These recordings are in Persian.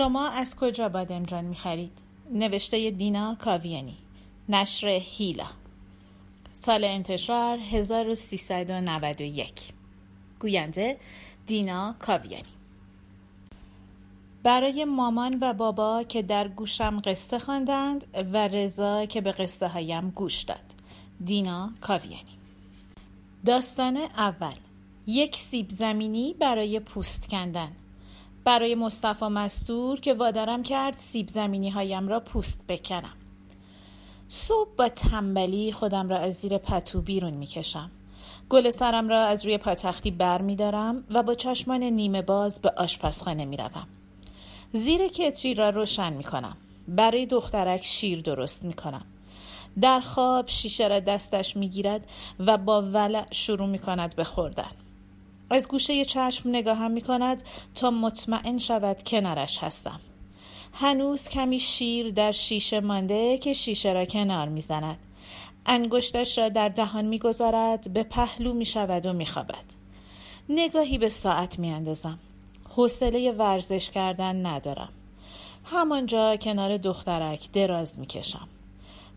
شما از کجا بادمجان می خرید؟ نوشته دینا کاویانی نشر هیلا. سال انتشار 1391 گوینده دینا کاویانی. برای مامان و بابا که در گوشم قصه خواندند و رضا که به قصه هایم گوش داد. دینا کاویانی. داستان اول. یک سیب زمینی برای پوست کندن. برای مصطفی مستور که وادارم کرد سیب زمینی هایم را پوست بکنم صبح با تنبلی خودم را از زیر پتو بیرون می‌کشم گل سرم را از روی پاتختی بر می دارم و با چشمان نیمه باز به آشپزخانه می روم. زیر کتری را روشن می کنم. برای دخترک شیر درست می کنم. در خواب شیشه را دستش می گیرد و با ولع شروع می کند به خوردن. از گوشه چشم نگاهم می کند تا مطمئن شود کنارش هستم. هنوز کمی شیر در شیشه مانده که شیشه را کنار می زند. انگشتش را در دهان می‌گذارد به پهلو می شود و می خوابد. نگاهی به ساعت می اندازم. حوصله ورزش کردن ندارم. همانجا کنار دخترک دراز می کشم.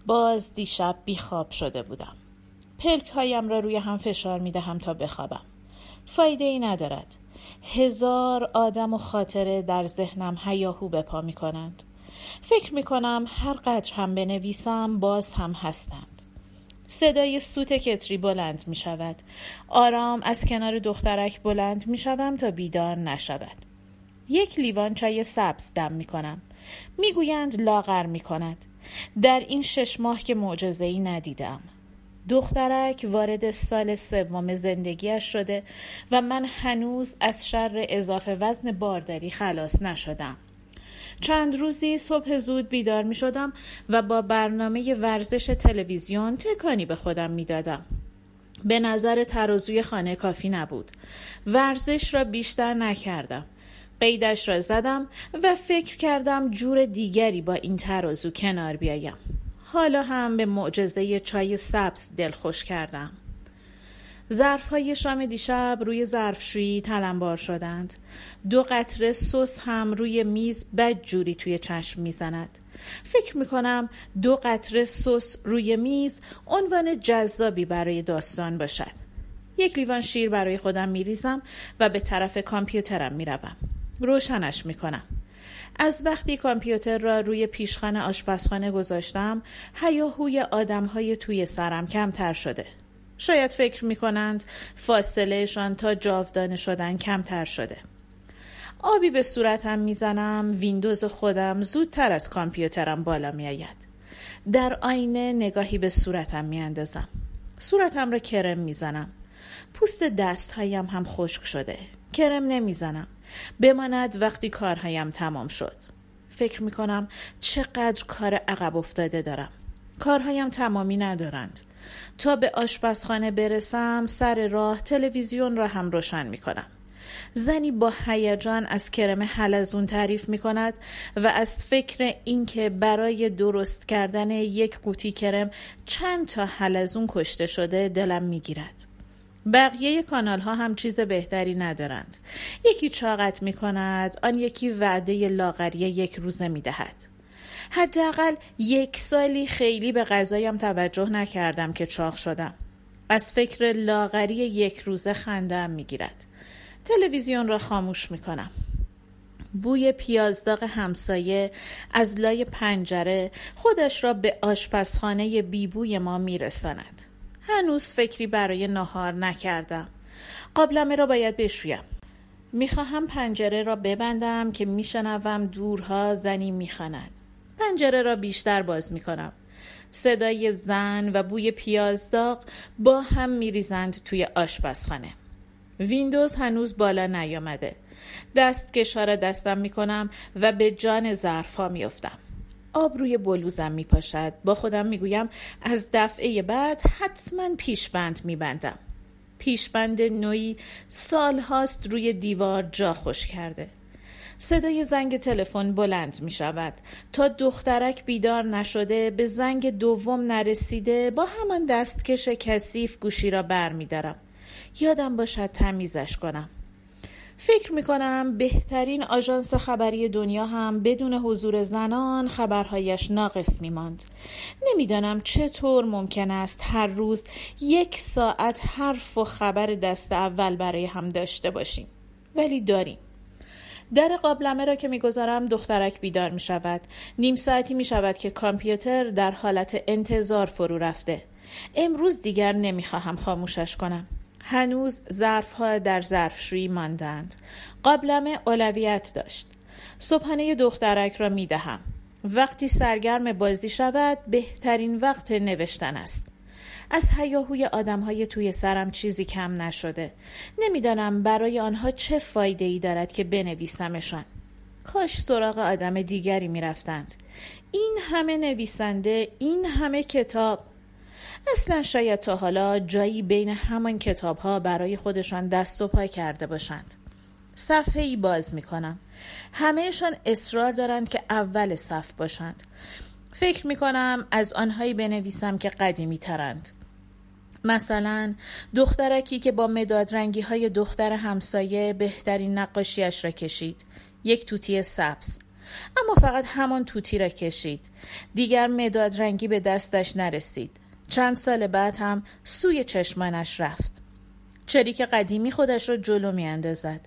باز دیشب بیخواب شده بودم. پلک هایم را روی هم فشار می دهم تا بخوابم. فایده ای ندارد. هزار آدم و خاطره در ذهنم هیاهو به پا می کنند. فکر می کنم هر قدر هم بنویسم باز هم هستند. صدای سوت کتری بلند می شود. آرام از کنار دخترک بلند می شوم تا بیدار نشود. یک لیوان چای سبز دم می کنم. می گویند لاغر می کند. در این شش ماه که معجزه ای ندیدم. دخترک وارد سال سوم زندگیش شده و من هنوز از شر اضافه وزن بارداری خلاص نشدم. چند روزی صبح زود بیدار می شدم و با برنامه ورزش تلویزیون تکانی به خودم می دادم. به نظر ترازوی خانه کافی نبود. ورزش را بیشتر نکردم. قیدش را زدم و فکر کردم جور دیگری با این ترازو کنار بیایم. حالا هم به معجزه چای سبز دلخوش کردم. ظرف های شام دیشب روی ظرفشویی تلمبار شدند. دو قطره سس هم روی میز بد جوری توی چشم می‌زند. فکر می کنم دو قطره سس روی میز عنوان جذابی برای داستان باشد. یک لیوان شیر برای خودم می ریزم و به طرف کامپیوترم می روم. روشنش می کنم. از وقتی کامپیوتر را روی پیشخانه آشپزخانه گذاشتم هیاهوی آدم های توی سرم کمتر شده شاید فکر می کنند فاصلهشان تا جاودانه شدن کمتر شده. آبی به صورتم می‌زنم ویندوز خودم زودتر از کامپیوترم بالا می آید. در آینه نگاهی به صورتم می اندازم. صورتم را کرم می‌زنم. پوست دستهایم هم خشک شده. کرم نمی‌زنم. بماند وقتی کارهایم تمام شد. فکر می کنم چقدر کار عقب افتاده دارم. کارهایم تمامی ندارند. تا به آشپزخانه برسم سر راه تلویزیون را هم روشن می کنم. زنی با هیجان از کرم حلزون تعریف می کند و از فکر اینکه برای درست کردن یک قوطی کرم چند تا حلزون کشته شده دلم می گیرد. بقیه کانال ها هم چیز بهتری ندارند. یکی چاقت می کند، آن یکی وعده لاغری یک روزه می دهد. حداقل یک سالی خیلی به غذایم توجه نکردم که چاق شدم. از فکر لاغری یک روزه خندم می‌گیرد. تلویزیون را خاموش می کنم. بوی پیازداغ همسایه از لای پنجره خودش را به آشپزخانه بیبوی ما میرساند. هنوز فکری برای نهار نکردم. قابلمه را باید بشویم. می‌خواهم پنجره را ببندم که میشنوم دورها زنی می‌خواند. پنجره را بیشتر باز می کنم. صدای زن و بوی پیازداغ با هم میریزند توی آشپزخانه. ویندوز هنوز بالا نیامده. دست کشار دستم می کنم و به جان ظرفها می افتم. آب روی بلوزم می پاشد. با خودم می گویم از دفعه بعد حتما پیشبند می بندم. پیشبند نوعی سال هاست روی دیوار جا خوش کرده. صدای زنگ تلفن بلند می شود تا دخترک بیدار نشده به زنگ دوم نرسیده با همان دستکش کثیف گوشی را بر می دارم. یادم باشد تمیزش کنم فکر می‌کنم بهترین آژانس خبری دنیا هم بدون حضور زنان خبرهایش ناقص میماند. نمی‌دانم چطور ممکن است هر روز یک ساعت حرف و خبر دست اول برای هم داشته باشیم. ولی داریم. در قابلمه را که می‌گذارم دخترک بیدار می شود نیم ساعتی می شود که کامپیوتر در حالت انتظار فرو رفته. امروز دیگر نمی‌خواهم خاموشش کنم. هنوز ظرفها در ظرفشویی ماندند. قابلمه اولویت داشت. صبحانه دخترک را می دهم. وقتی سرگرم بازی شود بهترین وقت نوشتن است. از هیاهوی آدم های توی سرم چیزی کم نشده. نمی‌دانم برای آنها چه فایده ای دارد که بنویسمشان. کاش سراغ آدم دیگری می‌رفتند. این همه نویسنده این همه کتاب اصلا شاید تا حالا جایی بین همان کتاب ها برای خودشان دست و پای کرده باشند. صفحه ای باز می کنم همهشان اصرار دارند که اول صف باشند. فکر می کنم از آنهایی بنویسم که قدیمی ترند. مثلا دخترکی که با مداد رنگی های دختر همسایه بهترین نقاشیش را کشید. یک توتی سبز. اما فقط همان توتی را کشید. دیگر مداد رنگی به دستش نرسید. چند سال بعد هم سوی چشمانش رفت. چریک قدیمی خودش را جلو می اندازد.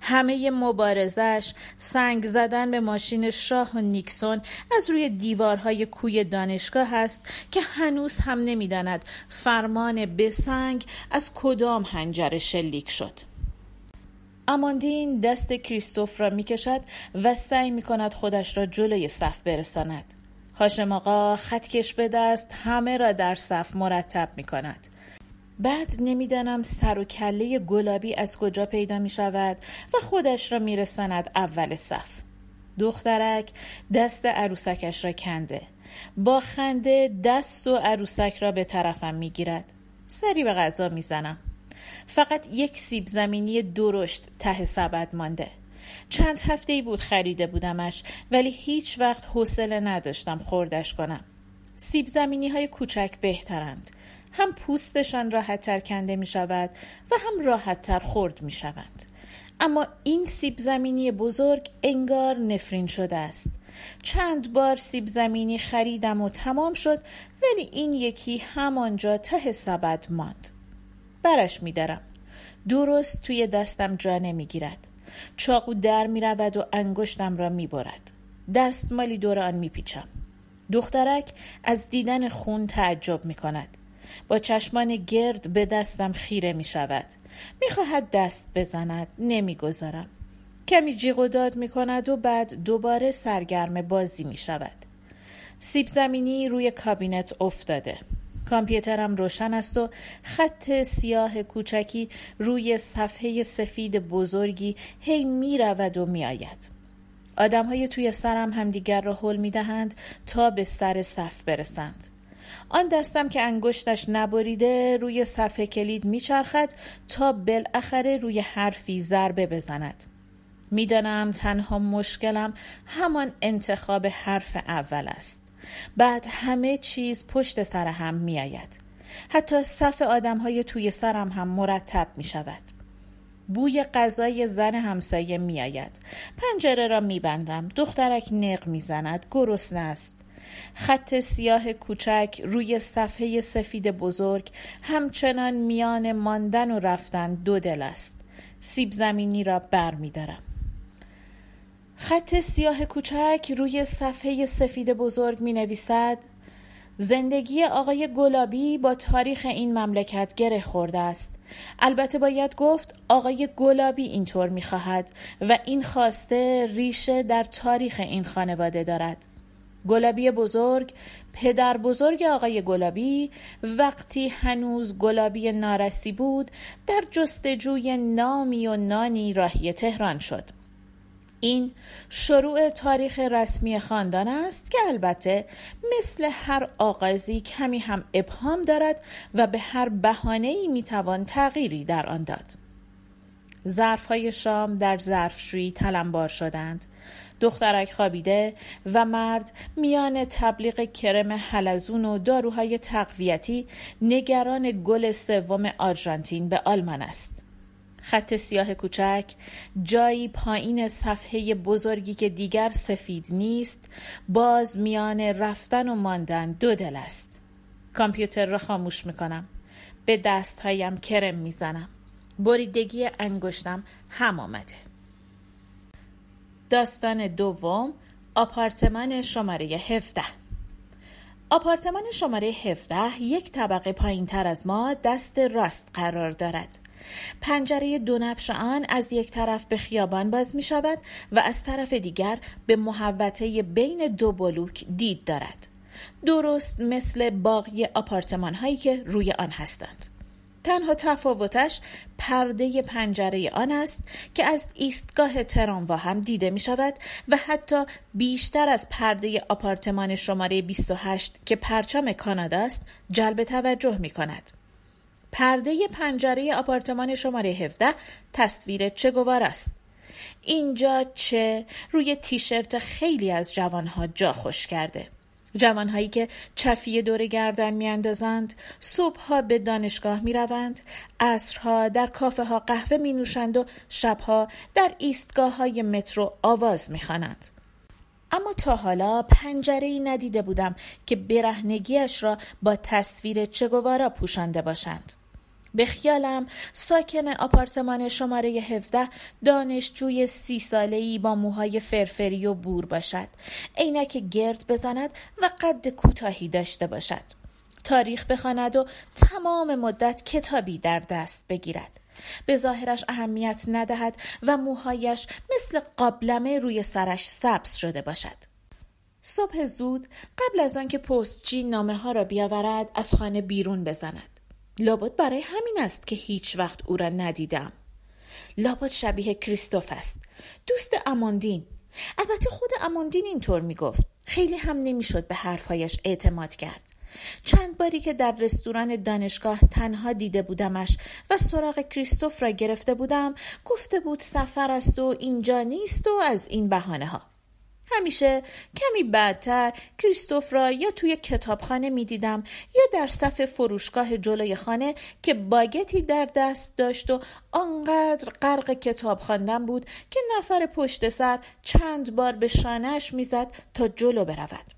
همه مبارزش سنگ زدن به ماشین شاه و نیکسون از روی دیوارهای کوی دانشگاه است که هنوز هم نمی‌داند فرمان بسنگ از کدام هنجره شلیک شد. اماندین دست کریستوف را می‌کشد و سعی می کند خودش را جلوی صف برساند. هاشم آقا خطکش به دست همه را در صف مرتب می کند. بعد نمی‌دانم سر و کله گلابی از کجا پیدا می شود و خودش را میرساند اول صف. دخترک دست عروسکش را کنده. با خنده دست و عروسک را به طرفم می‌گیرد. سری به غذا می‌زنم. فقط یک سیب زمینی درشت ته سبد مانده. چند هفته ای بود خریده بودمش ولی هیچ وقت حوصله نداشتم خوردش کنم. سیب زمینی های کوچک بهترند. هم پوستشان راحتتر کنده می شود و هم راحتتر خورد می شوند اما این سیب زمینی بزرگ انگار نفرین شده است. چند بار سیب زمینی خریدم و تمام شد ولی این یکی همانجا ته سبد ماند. برش می دارم. درست توی دستم جا نمی‌گیرد. چاقو در می رود و انگشتم را می برد. مالی دور آن می پیچم. دخترک از دیدن خون تعجب می کند. با چشمان گرد به دستم خیره می شود. می خواهد دست بزند. نمی گذارم. کمی جیغ و داد می کند و بعد دوباره سرگرم بازی می شود. سیب زمینی روی کابینت افتاده. کامپیوترم روشن است و خط سیاه کوچکی روی صفحه سفید بزرگی هی می رود و می آید. آدم های توی سرم همدیگر را حل می دهند تا به سر صف برسند. آن دستم که انگشتش نبریده روی صفحه کلید میچرخد تا بالاخره روی حرفی ضربه بزند. می‌دانم تنها مشکلم همان انتخاب حرف اول است. بعد همه چیز پشت سر هم می آید. حتی صف آدم های توی سرم هم مرتب می شود. بوی غذای زن همسایه می آید. پنجره را می بندم. دخترک نق می زند. گرسنه است. خط سیاه کوچک روی صفحه سفید بزرگ همچنان میان ماندن و رفتن دو دل است. سیب زمینی را بر. خط سیاه کوچک روی صفحه سفید بزرگ می نویسد زندگی آقای گلابی با تاریخ این مملکت گره خورده است. البته باید گفت آقای گلابی اینطور می خواهد و این خواسته ریشه در تاریخ این خانواده دارد. گلابی بزرگ پدر بزرگ آقای گلابی وقتی هنوز گلابی نارسی بود در جستجوی نامی و نانی راهی تهران شد. این شروع تاریخ رسمی خاندان است که البته مثل هر آغازی کمی هم ابهام دارد و به هر بهانه‌ای می‌توان تغییری در آن داد. ظرفهای شام در ظرفشویی تلمبار شدند. دخترک خوابیده و مرد میان تبلیغ کرم حلزون و داروهای تقویتی نگران گل سوم آرژانتین به آلمان است. خط سیاه کوچک جایی پایین صفحه بزرگی که دیگر سفید نیست باز میان رفتن و ماندن دو دل است. کامپیوتر را خاموش می‌کنم. به دستهایم کرم می‌زنم. بریدگی انگشتم هم آمده. داستان دوم آپارتمان شماره 17 آپارتمان شماره 17 یک طبقه پایین تر از ما دست راست قرار دارد. پنجره دو نبش آن از یک طرف به خیابان باز می شود و از طرف دیگر به محوطه بین دو بلوک دید دارد درست مثل باقی آپارتمان هایی که روی آن هستند تنها تفاوتش پرده پنجره آن است که از ایستگاه تراموا هم دیده می شود و حتی بیشتر از پرده آپارتمان شماره 28 که پرچم کانادا است جلب توجه می کند. پرده پنجره آپارتمان شماره 17 تصویر چگوار است. اینجا چه روی تیشرت خیلی از جوانها جا خوش کرده. جوانهایی که چفیه دور گردن میاندازند صبحها به دانشگاه می‌روند عصرها در کافه ها قهوه می نوشند و شبها در ایستگاه های مترو آواز می خوانند. اما تا حالا پنجره ای ندیده بودم که برهنگیش را با تصویر چگوارا پوشانده باشند. به خیالم. ساکن آپارتمان شماره 17 دانشجوی سی ساله ای با موهای فرفری و بور باشد. عینک گرد بزند و قد کوتاهی داشته باشد. تاریخ بخواند و تمام مدت کتابی در دست بگیرد. به ظاهرش اهمیت ندهد و موهایش مثل قابلمه روی سرش سبز شده باشد. صبح زود قبل از آنکه پستچی نامه ها را بیاورد از خانه بیرون بزند. لابد برای همین است که هیچ وقت او را ندیدم. لابد شبیه کریستوف است. دوست اماندین البته خود اماندین اینطور می‌گفت. خیلی هم نمی‌شد به حرفهایش اعتماد کرد. چند باری که در رستوران دانشگاه تنها دیده بودمش و سراغ کریستوف را گرفته بودم گفته بود سفر است و اینجا نیست و از این بهانه ها همیشه کمی بعدتر کریستوف را یا توی کتابخانه می دیدم یا در صف فروشگاه جلوی خانه که باگتی در دست داشت و آنقدر غرق کتاب خواندن بود که نفر پشت سر چند بار به شانهش می‌زد تا جلو برود.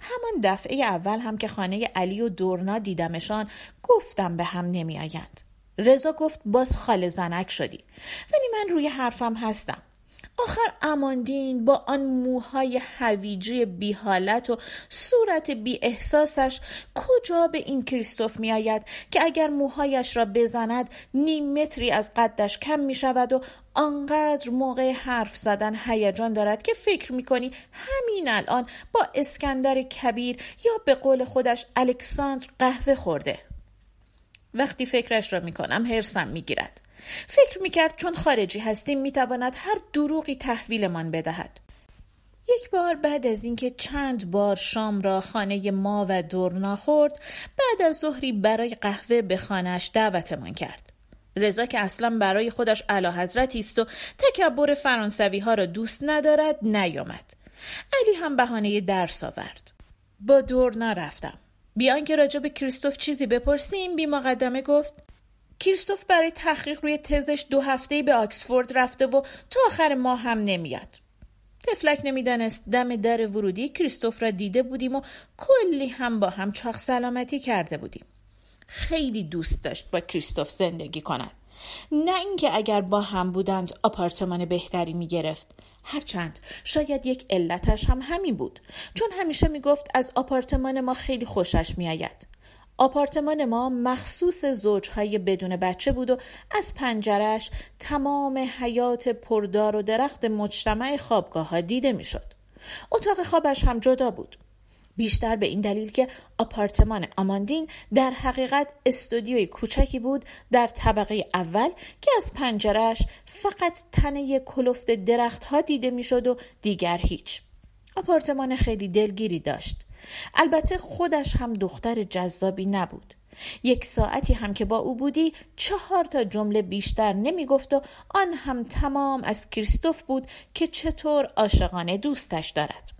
همان دفعه اول هم که خانه علی و دورنا دیدمشان گفتم به هم نمی آیند. رضا گفت باز خال زنک شدی. ولی من روی حرفم هستم. آخر اماندین با آن موهای هویجی بی حالت و صورت بی احساسش کجا به این کریستوف می آید که اگر موهایش را بزند نیم متری از قدش کم می شود و آنقدر موقع حرف زدن هیجان دارد که فکر می کنی همین الان با اسکندر کبیر یا به قول خودش الکساندر قهوه خورده؟ وقتی فکرش را می کنم حرسم می گیرد فکر می‌کرد چون خارجی هستیم می‌تواند هر دروغی تحویلمان بدهد. یک بار بعد از اینکه چند بار شام را خانه ما و دورنا خورد بعد از ظهری برای قهوه به خانهاش دعوتمان کرد. رضا که اصلا برای خودش علا حضرتی است و تکبر فرانسوی ها را دوست ندارد نیامد. علی هم بهانه درس آورد. با دورنا رفتم. بیان که راجع به کریستوف چیزی بپرسیم بی مقدمه گفت کریستوف برای تحقیق روی تزش دو هفته به آکسفورد رفته و تا آخر ماه هم نمیاد. تفلک نمی‌دانست دم در ورودی کریستوف را دیده بودیم و کلی هم با هم چاخ سلامتی کرده بودیم. خیلی دوست داشت با کریستوف زندگی کند. نه اینکه اگر با هم بودند آپارتمان بهتری می گرفت. هرچند شاید یک علتش هم همین بود چون همیشه می گفت از آپارتمان ما خیلی خوشش می آید. آپارتمان ما مخصوص زوجهای بدون بچه بود و از پنجرش تمام حیات پردار و درخت مجتمع خوابگاه ها دیده می‌شد. اتاق خوابش هم جدا بود. بیشتر به این دلیل که آپارتمان آماندین در حقیقت استودیوی کوچکی بود در طبقه اول که از پنجرش فقط تنه کلفت درخت ها دیده می‌شد و دیگر هیچ. آپارتمان خیلی دلگیری داشت. البته خودش هم دختر جذابی نبود یک ساعتی هم که با او بودی چهار تا جمله بیشتر نمی گفت و آن هم تمام از کریستوف بود که چطور عاشقانه دوستش دارد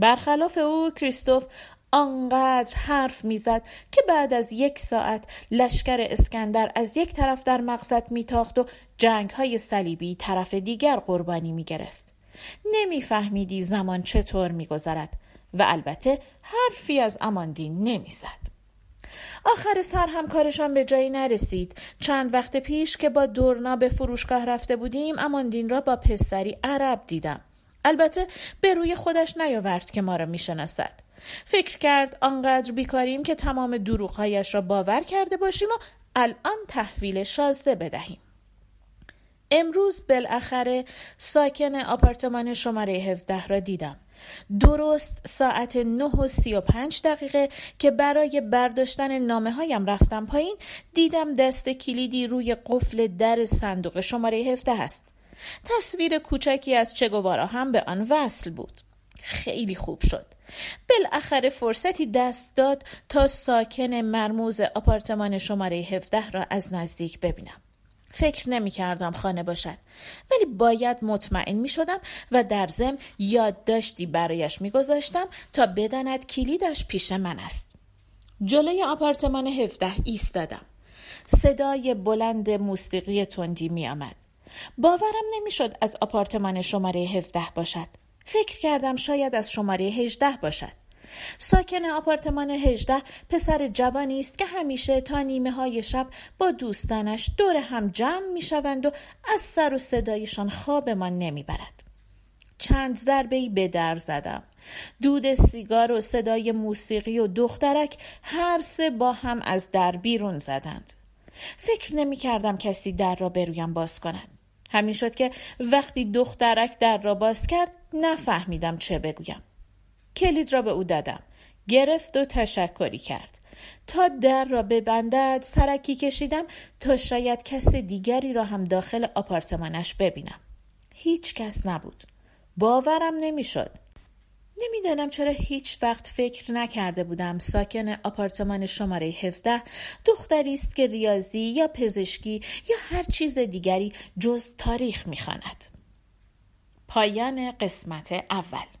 برخلاف او کریستوف آنقدر حرف می‌زد که بعد از یک ساعت لشکر اسکندر از یک طرف در مقصد میتاخت و جنگ های صلیبی طرف دیگر قربانی می‌گرفت. نمیفهمیدی زمان چطور میگذرد و البته حرفی از اماندین نمی‌زد. آخر سر هم کارشان به جایی نرسید. چند وقت پیش که با دورنا به فروشگاه رفته بودیم اماندین را با پسری عرب دیدم. البته به روی خودش نیاورد که ما را می‌شناسد. فکر کرد آنقدر بیکاریم که تمام دروغهایش را باور کرده باشیم و الان تحویل شازده بدهیم. امروز بالاخره ساکن آپارتمان شماره 17 را دیدم. درست ساعت نه و سی و پنج دقیقه که برای برداشتن نامه هایم رفتم پایین دیدم دست کلیدی روی قفل در صندوق شماره 17 است. تصویر کوچکی از چگوارا هم به آن وصل بود. خیلی خوب شد. بالاخره فرصتی دست داد تا ساکن مرموز آپارتمان شماره 17 را از نزدیک ببینم. فکر نمی کردم خانه باشد ولی باید مطمئن می شدم و در زم یادداشتی برایش می گذاشتم تا بداند کلیدش پیش من است جلوی آپارتمان 17 ایستادم صدای بلند موسیقی تندی می آمد باورم نمی‌شد از آپارتمان شماره 17 باشد فکر کردم شاید از شماره 18 باشد ساکن آپارتمان هجده پسر جوانی است که همیشه تا نیمه های شب با دوستانش دور هم جمع می شوند و از سر و صدایشان خوابمان نمی‌برد. چند ضربه ای به در زدم. دود سیگار و صدای موسیقی و دخترک هر سه با هم از در بیرون زدند. فکر نمی کردم کسی در را برویم باز کند. همین شد که وقتی دخترک در را باز کرد نفهمیدم چه بگویم. کلید را به او دادم. گرفت و تشکری کرد. تا در را ببندد سرکی کشیدم تا شاید کس دیگری را هم داخل آپارتمانش ببینم. هیچ کس نبود. باورم نمی‌شد. نمی‌دانم چرا هیچ وقت فکر نکرده بودم ساکن آپارتمان شماره 17 دختری است که ریاضی یا پزشکی یا هر چیز دیگری جز تاریخ می‌خواند. پایان قسمت اول